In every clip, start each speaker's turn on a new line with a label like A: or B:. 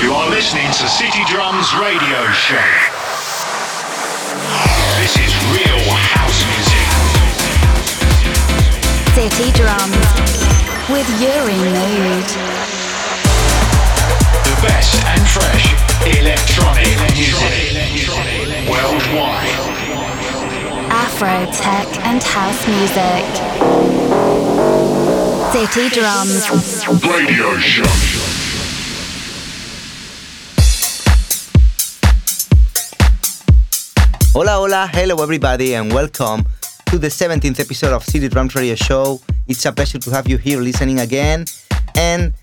A: You are listening to City Drums Radio Show. This is real house music.
B: City Drums with Uri Mood.
A: The best and fresh electronic music worldwide.
B: Afro, tech, and house music. City Drums
A: Radio Show.
C: Hola, hola, hello everybody, and welcome to the 17th episode of City Drums Radio Show. It's a pleasure to have you here listening again. And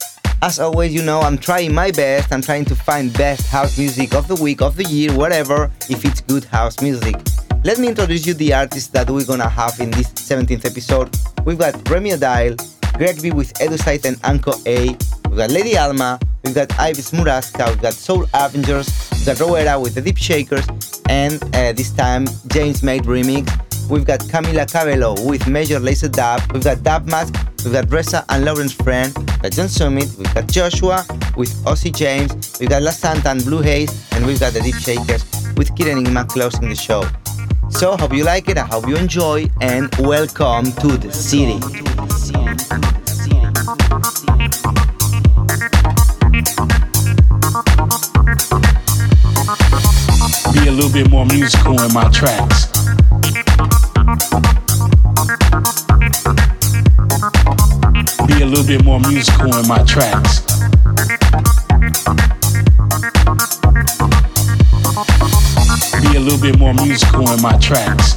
C: as always, you know, I'm trying my best. I'm trying to find best house music of the week, of the year, whatever, if it's good house music. Let me introduce you the artists that we're gonna have in this 17th episode. We've got Remi Dial, Greg B with Edusite and Anko A. We've got Lady Alma, we've got Yves Murasca, we've got Soul Avengers, we've got Rowera with the Deep Shakers, and uh, this time James Made remix. We've got Camila Cabello with Major Lazer Dub, we've got Dub Mask, we've got Reza and Lawrence Friend, we've got John Summit, we've got Joshua with Ossie James, we've got La Santa and Blue Haze, and we've got the Deep Shakers with Kid Enigma closing the show. So, hope you like it, I hope you enjoy, and welcome to the city.
D: Be a little bit more musical in my tracks. Be a little bit more musical in my tracks. Be a little bit more musical in my tracks.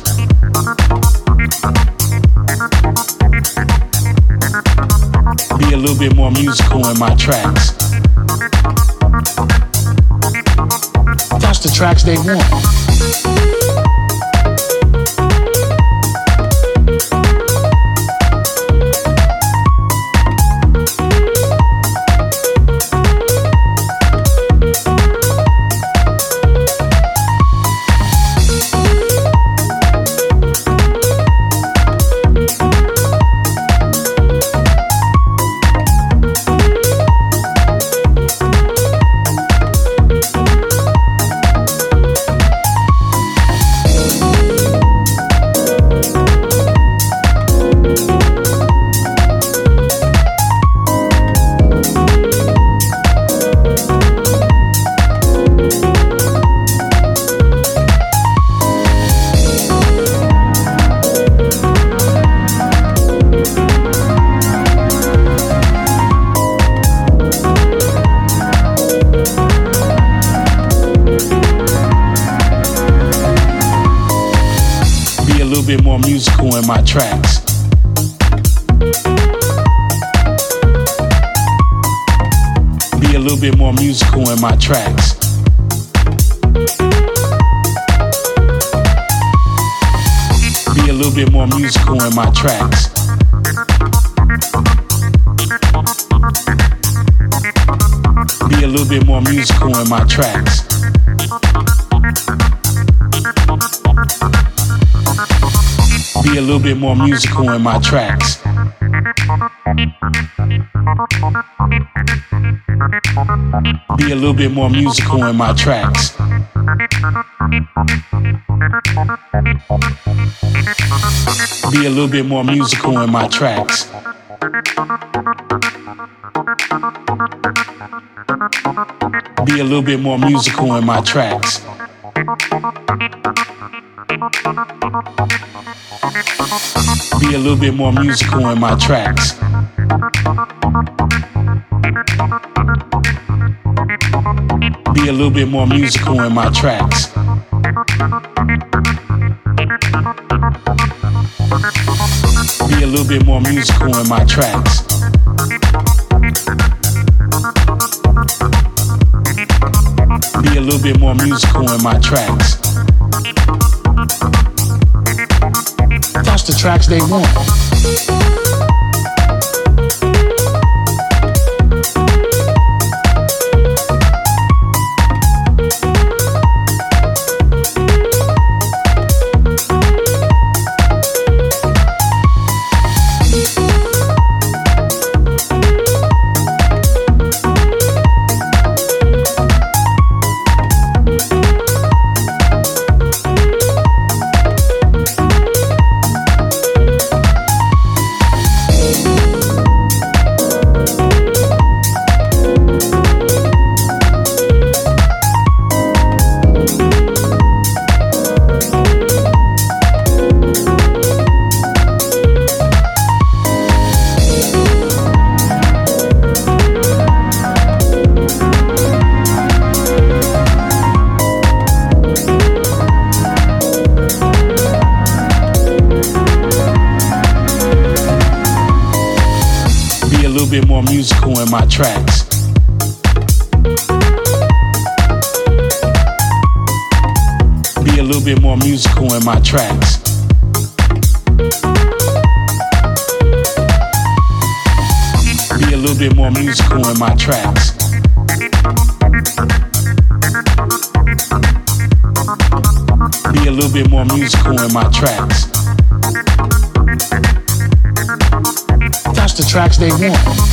D: Be a little bit more musical in my tracks. Tracks they want. More musical in my tracks. Be a little bit more musical in my tracks. Be a little bit more musical in my tracks. Be a little bit more musical in my tracks. Be a little bit more musical in my tracks. Be a little bit more musical in my tracks. Be a little bit more musical in my tracks. Be a little bit more musical in my tracks. Be a little bit more musical in my tracks. Be a little bit more musical in my tracks. Be a little bit more musical in my tracks. Be a little bit more musical in my tracks. That's the tracks they want. My tracks. Be a little bit more musical in my tracks. Be a little bit more musical in my tracks. Be a little bit more musical in my tracks. That's the tracks they want.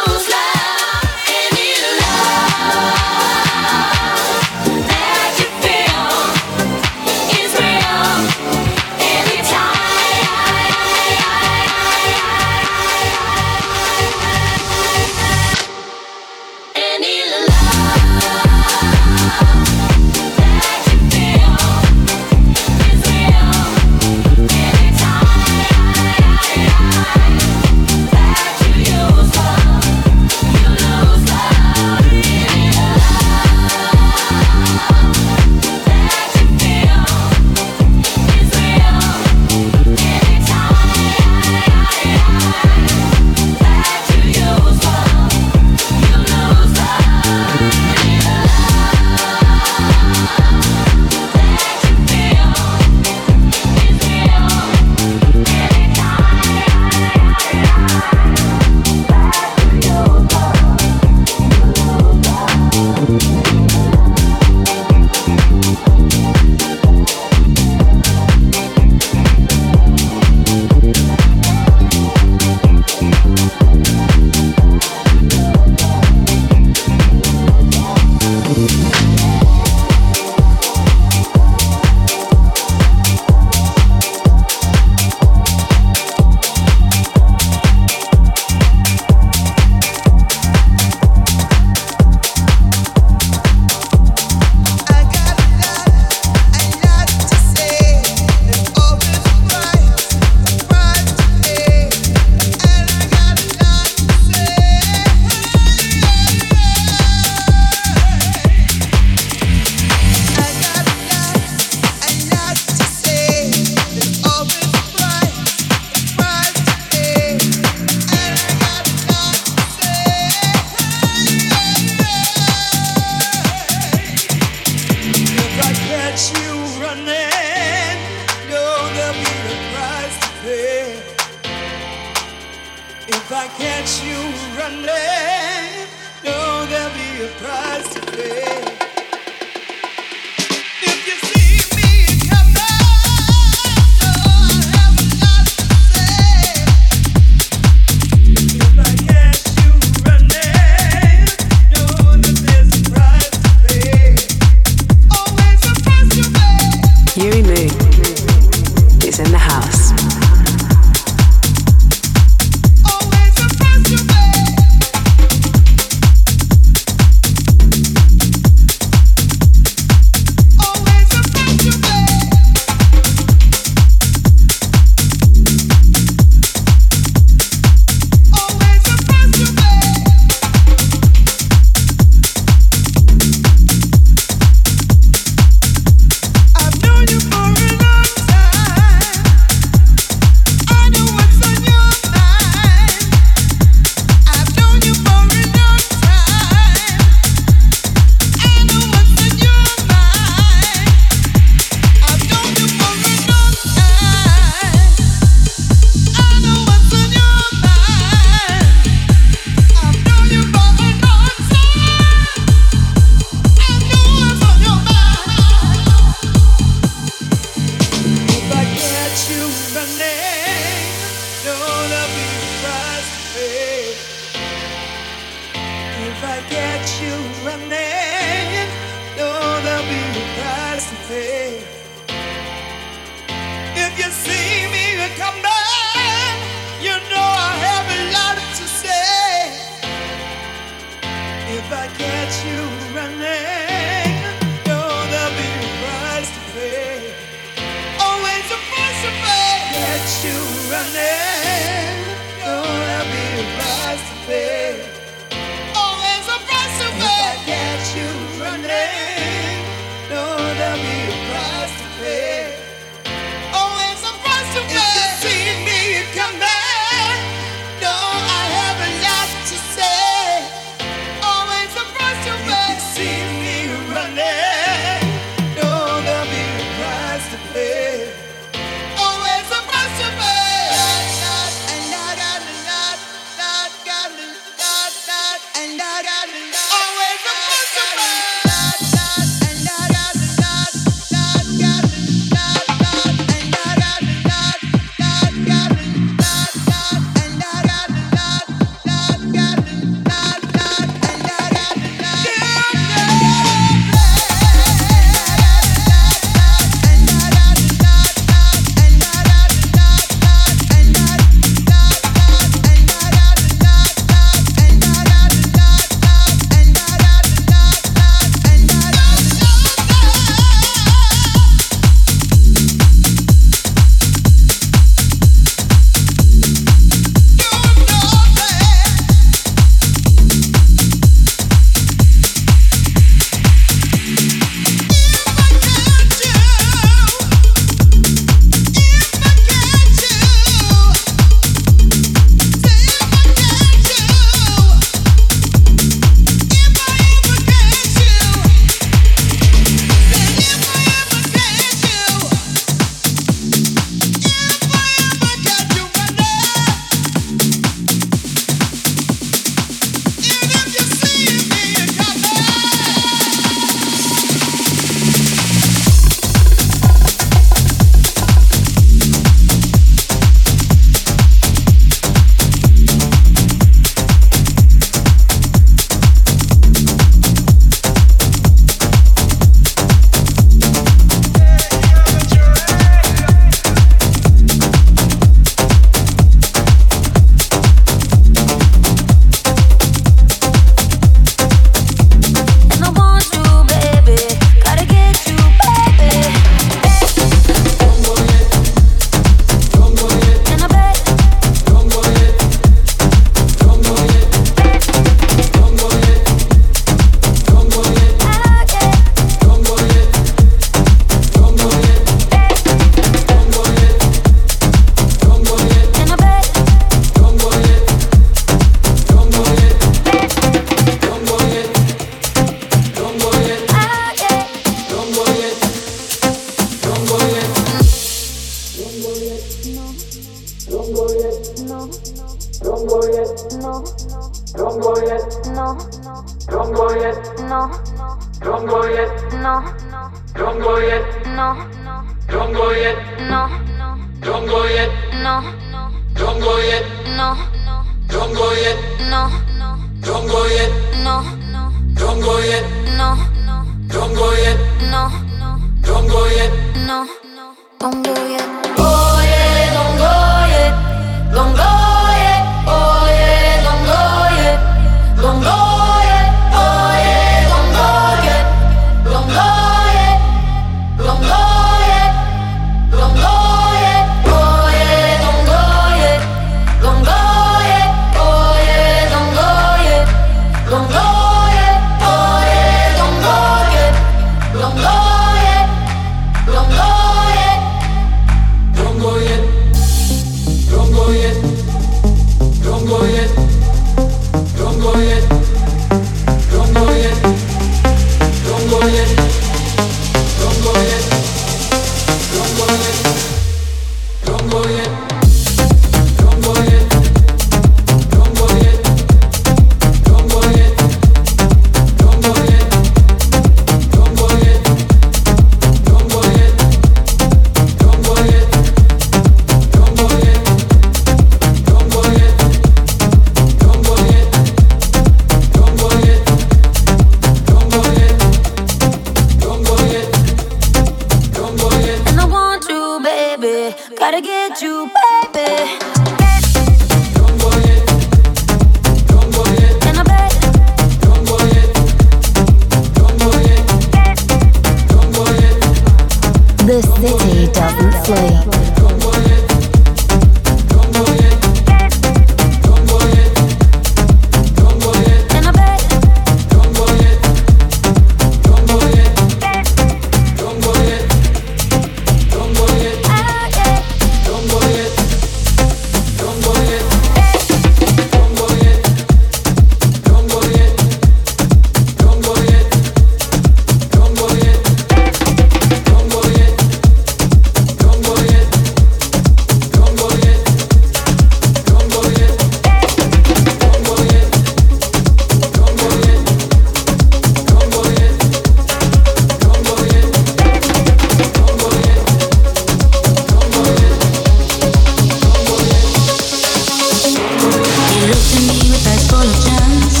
E: to me
F: with eyes full of chance.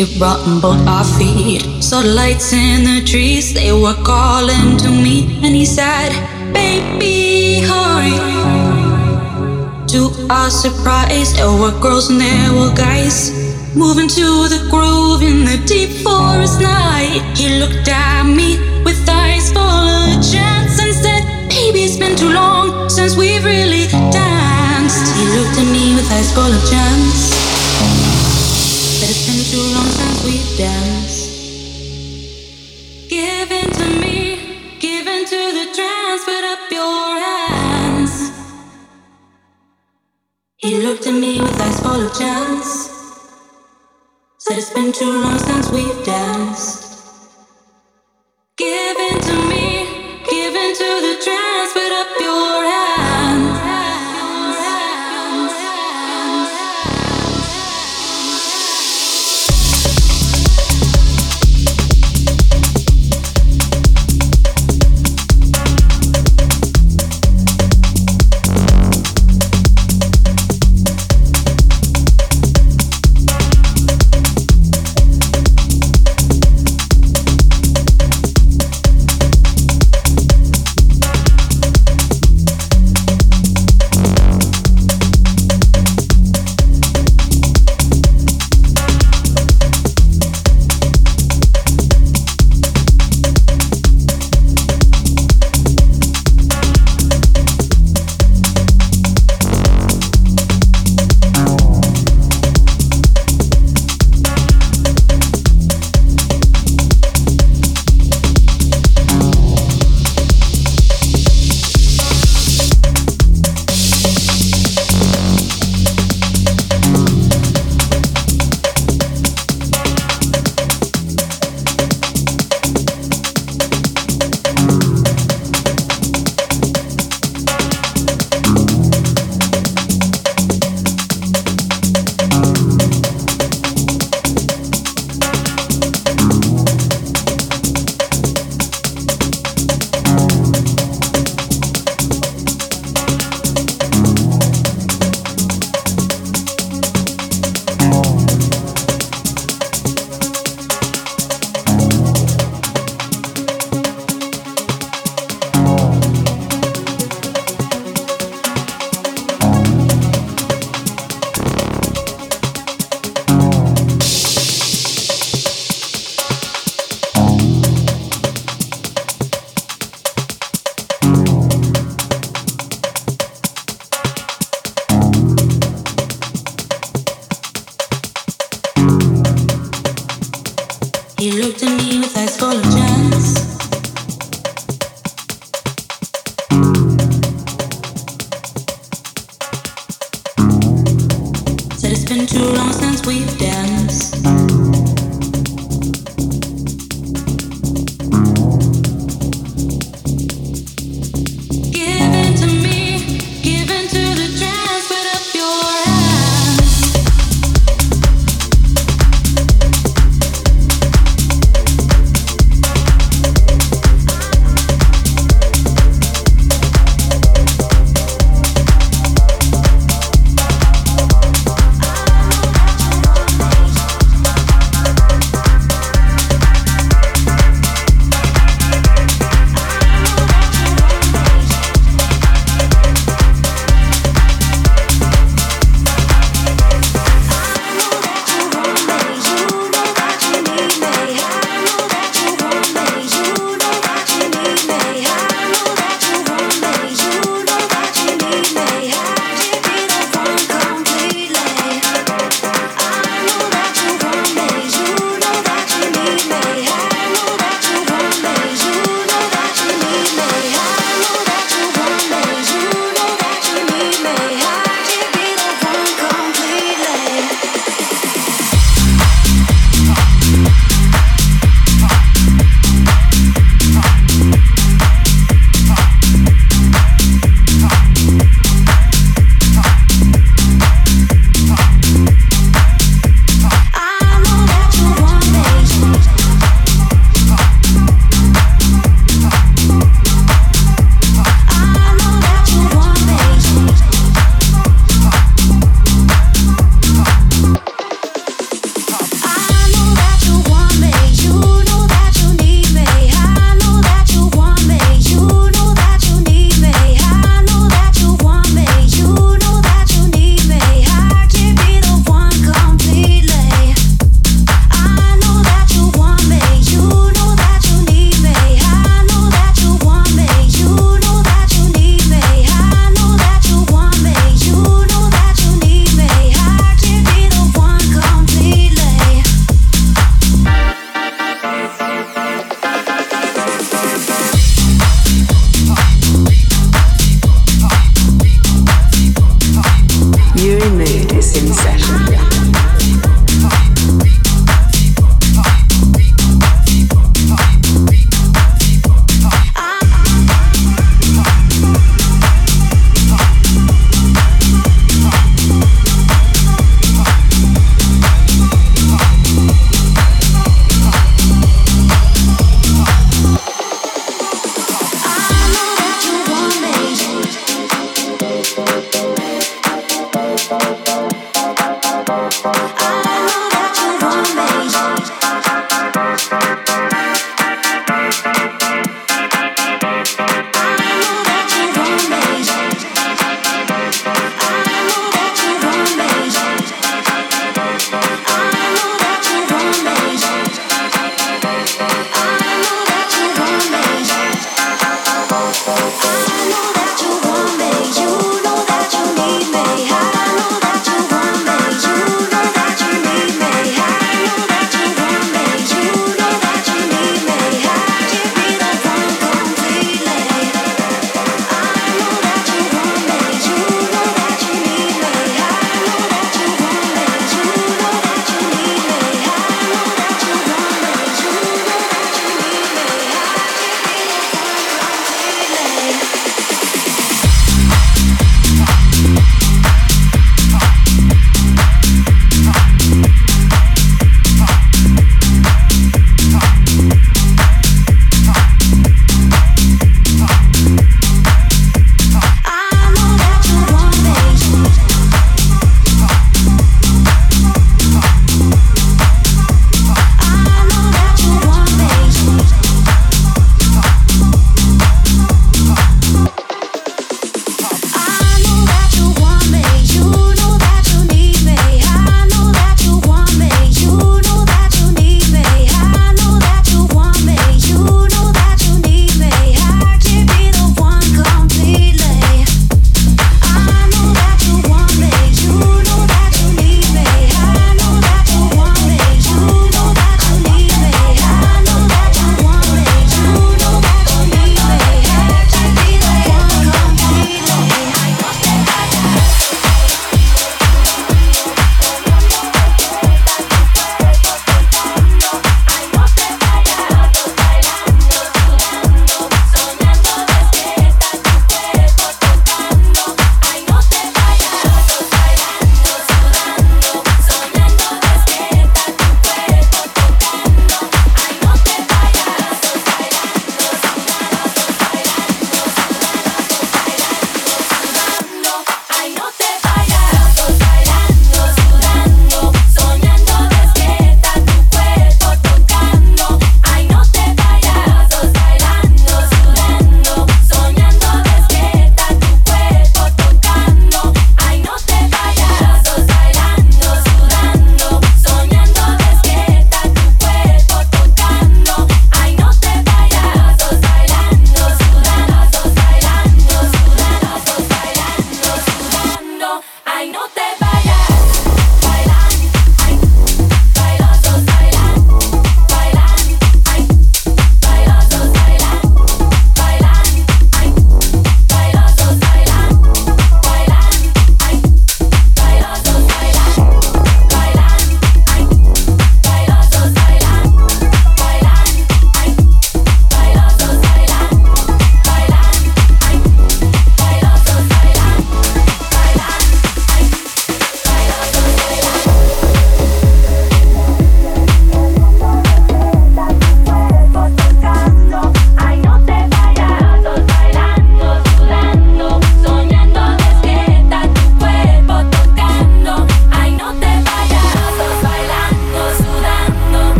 F: It
G: brought both our feet. Saw the lights in the trees, they were calling to me. And he said, Baby, hurry. To our surprise, there were girls and there were guys. Moving to the groove in the deep forest night. He looked at me with eyes full of chance and said, Baby, it's been too long since we've really danced. He looked at me with eyes full of chance too long since we've danced. It's been too long since we've danced.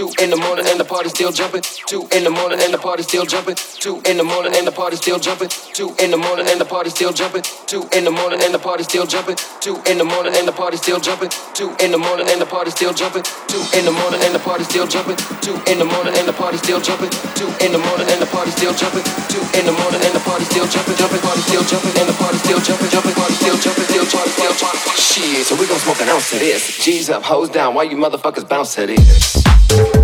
H: Two in the morning and the party still jumping. Two in the morning and the party still jumping. Two in the morning and the party still jumping. Two in the morning and the party still jumping. Two in the morning and the party still jumping. Two in the morning and the party still jumping. Two in the morning and the party still jumping. Two in the morning and the party still jumping. Two in the morning and the party still jumping. Two in the morning and the party still jumping. Two in the morning and the party still jumping. Jumping party still jumping and the party still jumping. Jumping party still jumping. Still party still jumping. Shit, so we gon' smoke an ounce of this. G's up, hoes down. Why you motherfuckers bounce to this? Motherfuckers.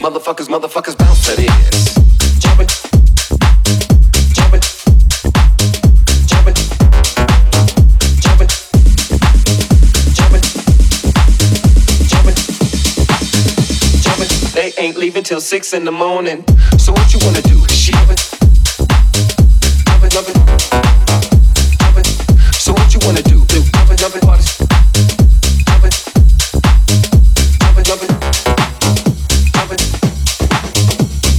H: Motherfuckers, motherfuckers bounce this. Jumping, jumping, ain't leaving till six in the morning. So what you wanna do? Jumping, jumping, jumping, jumping. So what you wanna do? Jumping, jumping, parties. Jumping, jumping, jumping, jumping,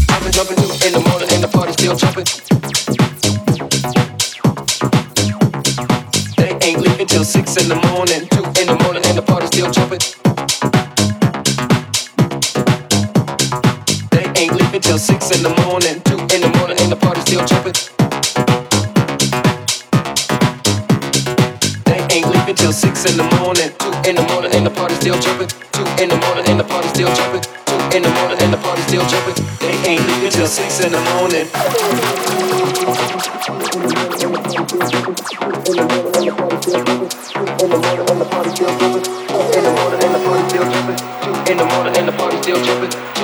H: jumping, jumping. In the morning, and the party still jumping. They ain't leaving till six in the morning. Two in the morning, and the party still jumping. Till six in the morning. Two in the morning, and the party still jumping. They ain't leaving till six in the morning. Two in the morning, and the party still jumping. Two in the morning, and the party still jumping. Two in the morning, and the party still jumping. They ain't leaving till six in the morning. In the morning, and the party still jumping.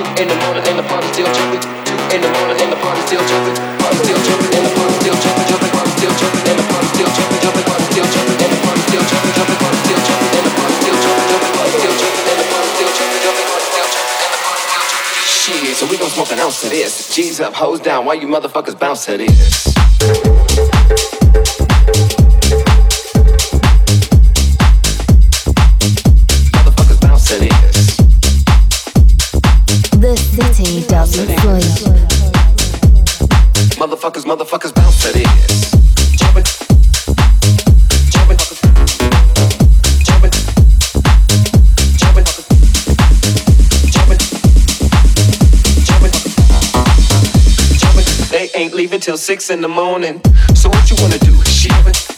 H: So we gon' smoke an ounce of this. G's up, hoes down. Why you motherfuckers bounce to this? Till six in the morning. So what you wanna do? Jumping,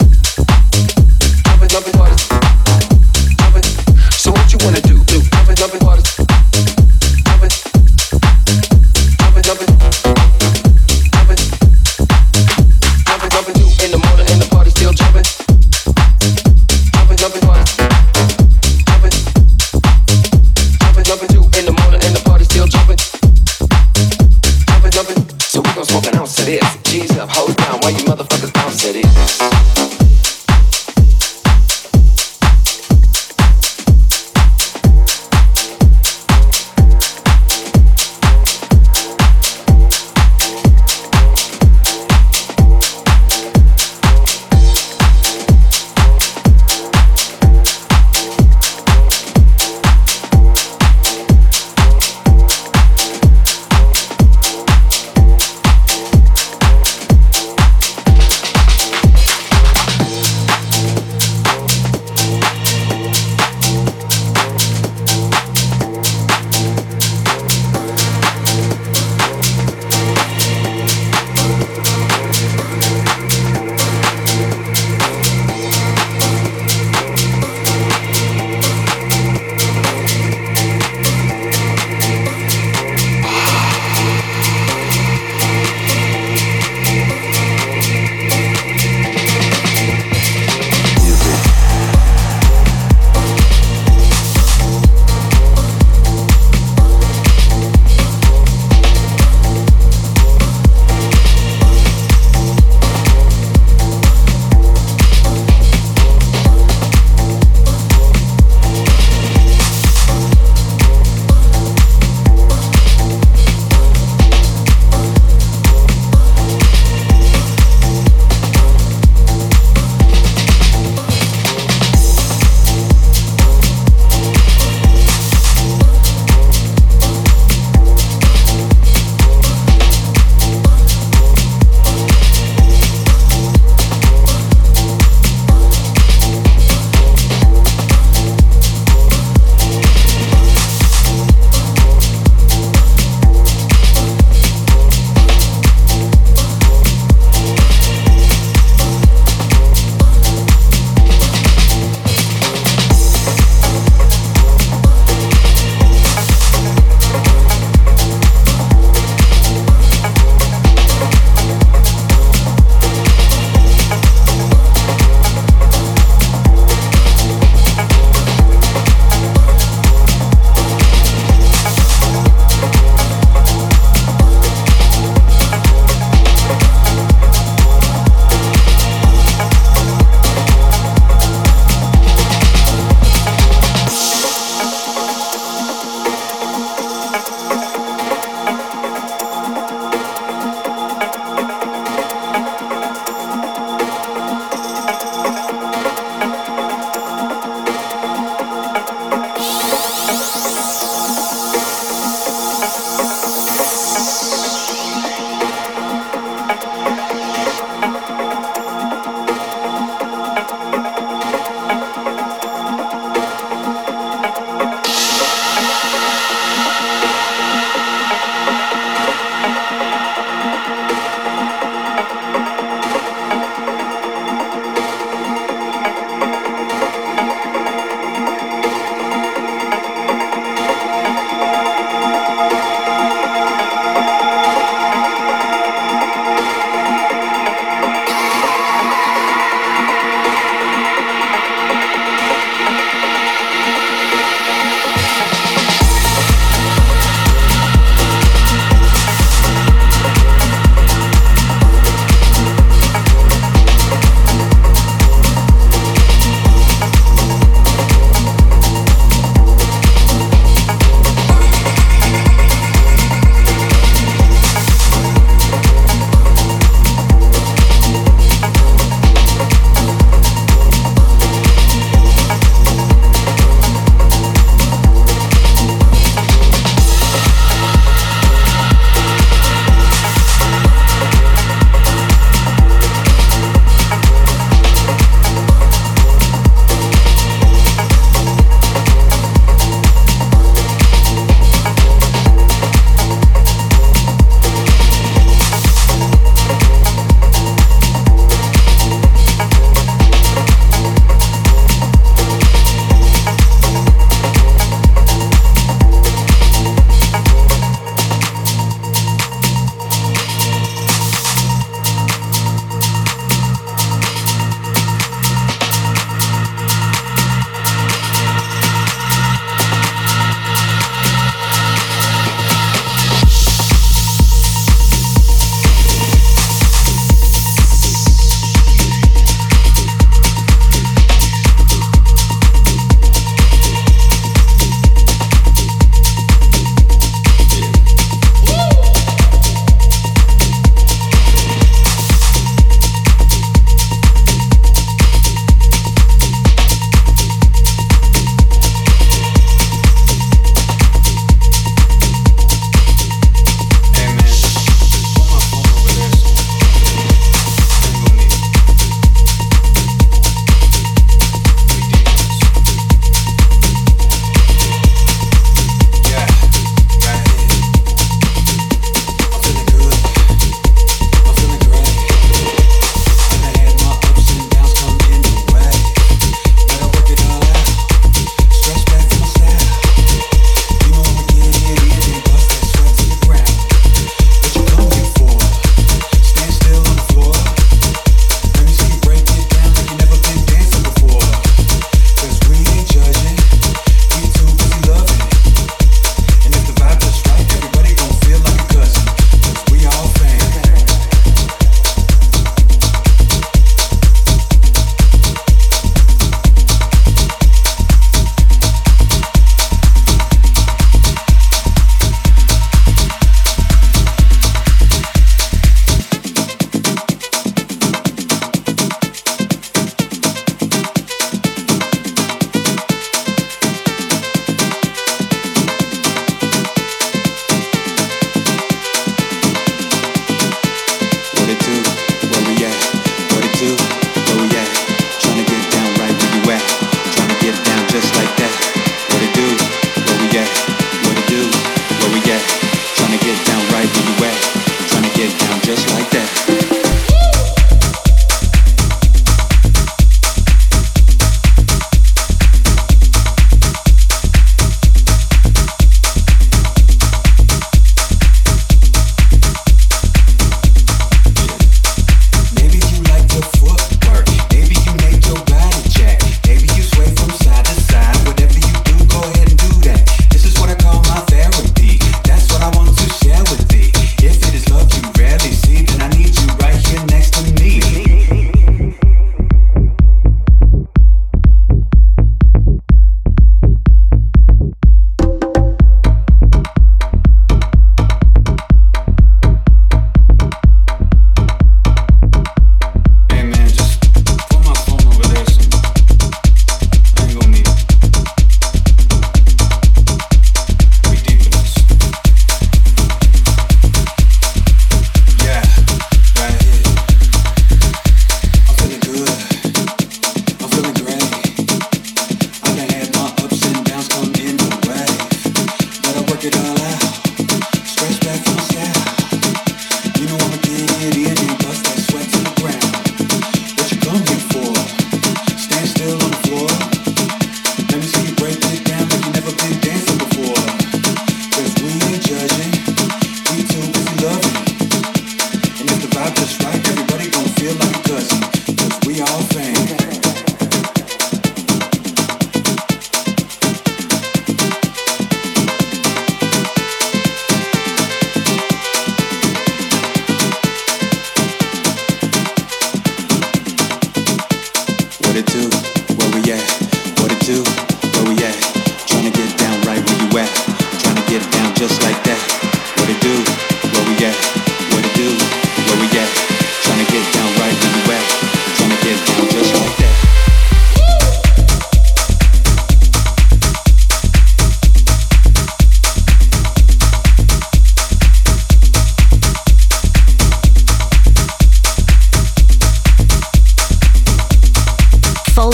H: we gon' smoke an ounce of this. G's up, hold down. Why you motherfuckers bounce to this?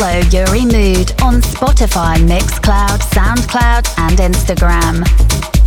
B: Follow Uri Mood on Spotify, Mixcloud, Soundcloud, and Instagram.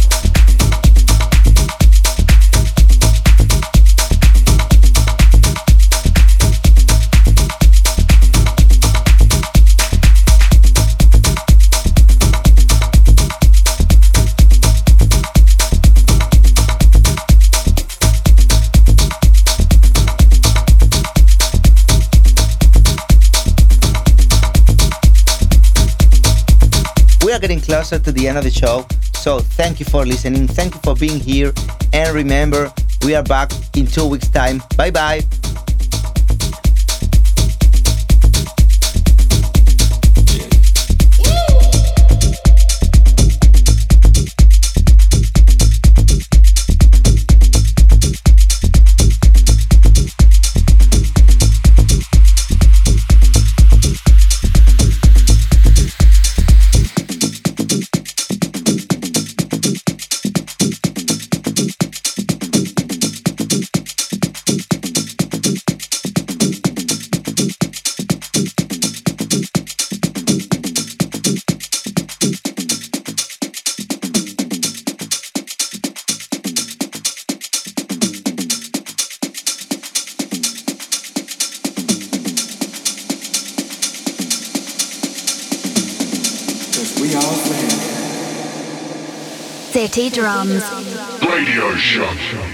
C: Getting closer to the end of the show, so thank you for listening. Thank you for being here. And remember, we are back in two weeks' time. Bye bye.
B: Drums.
A: Radio Show.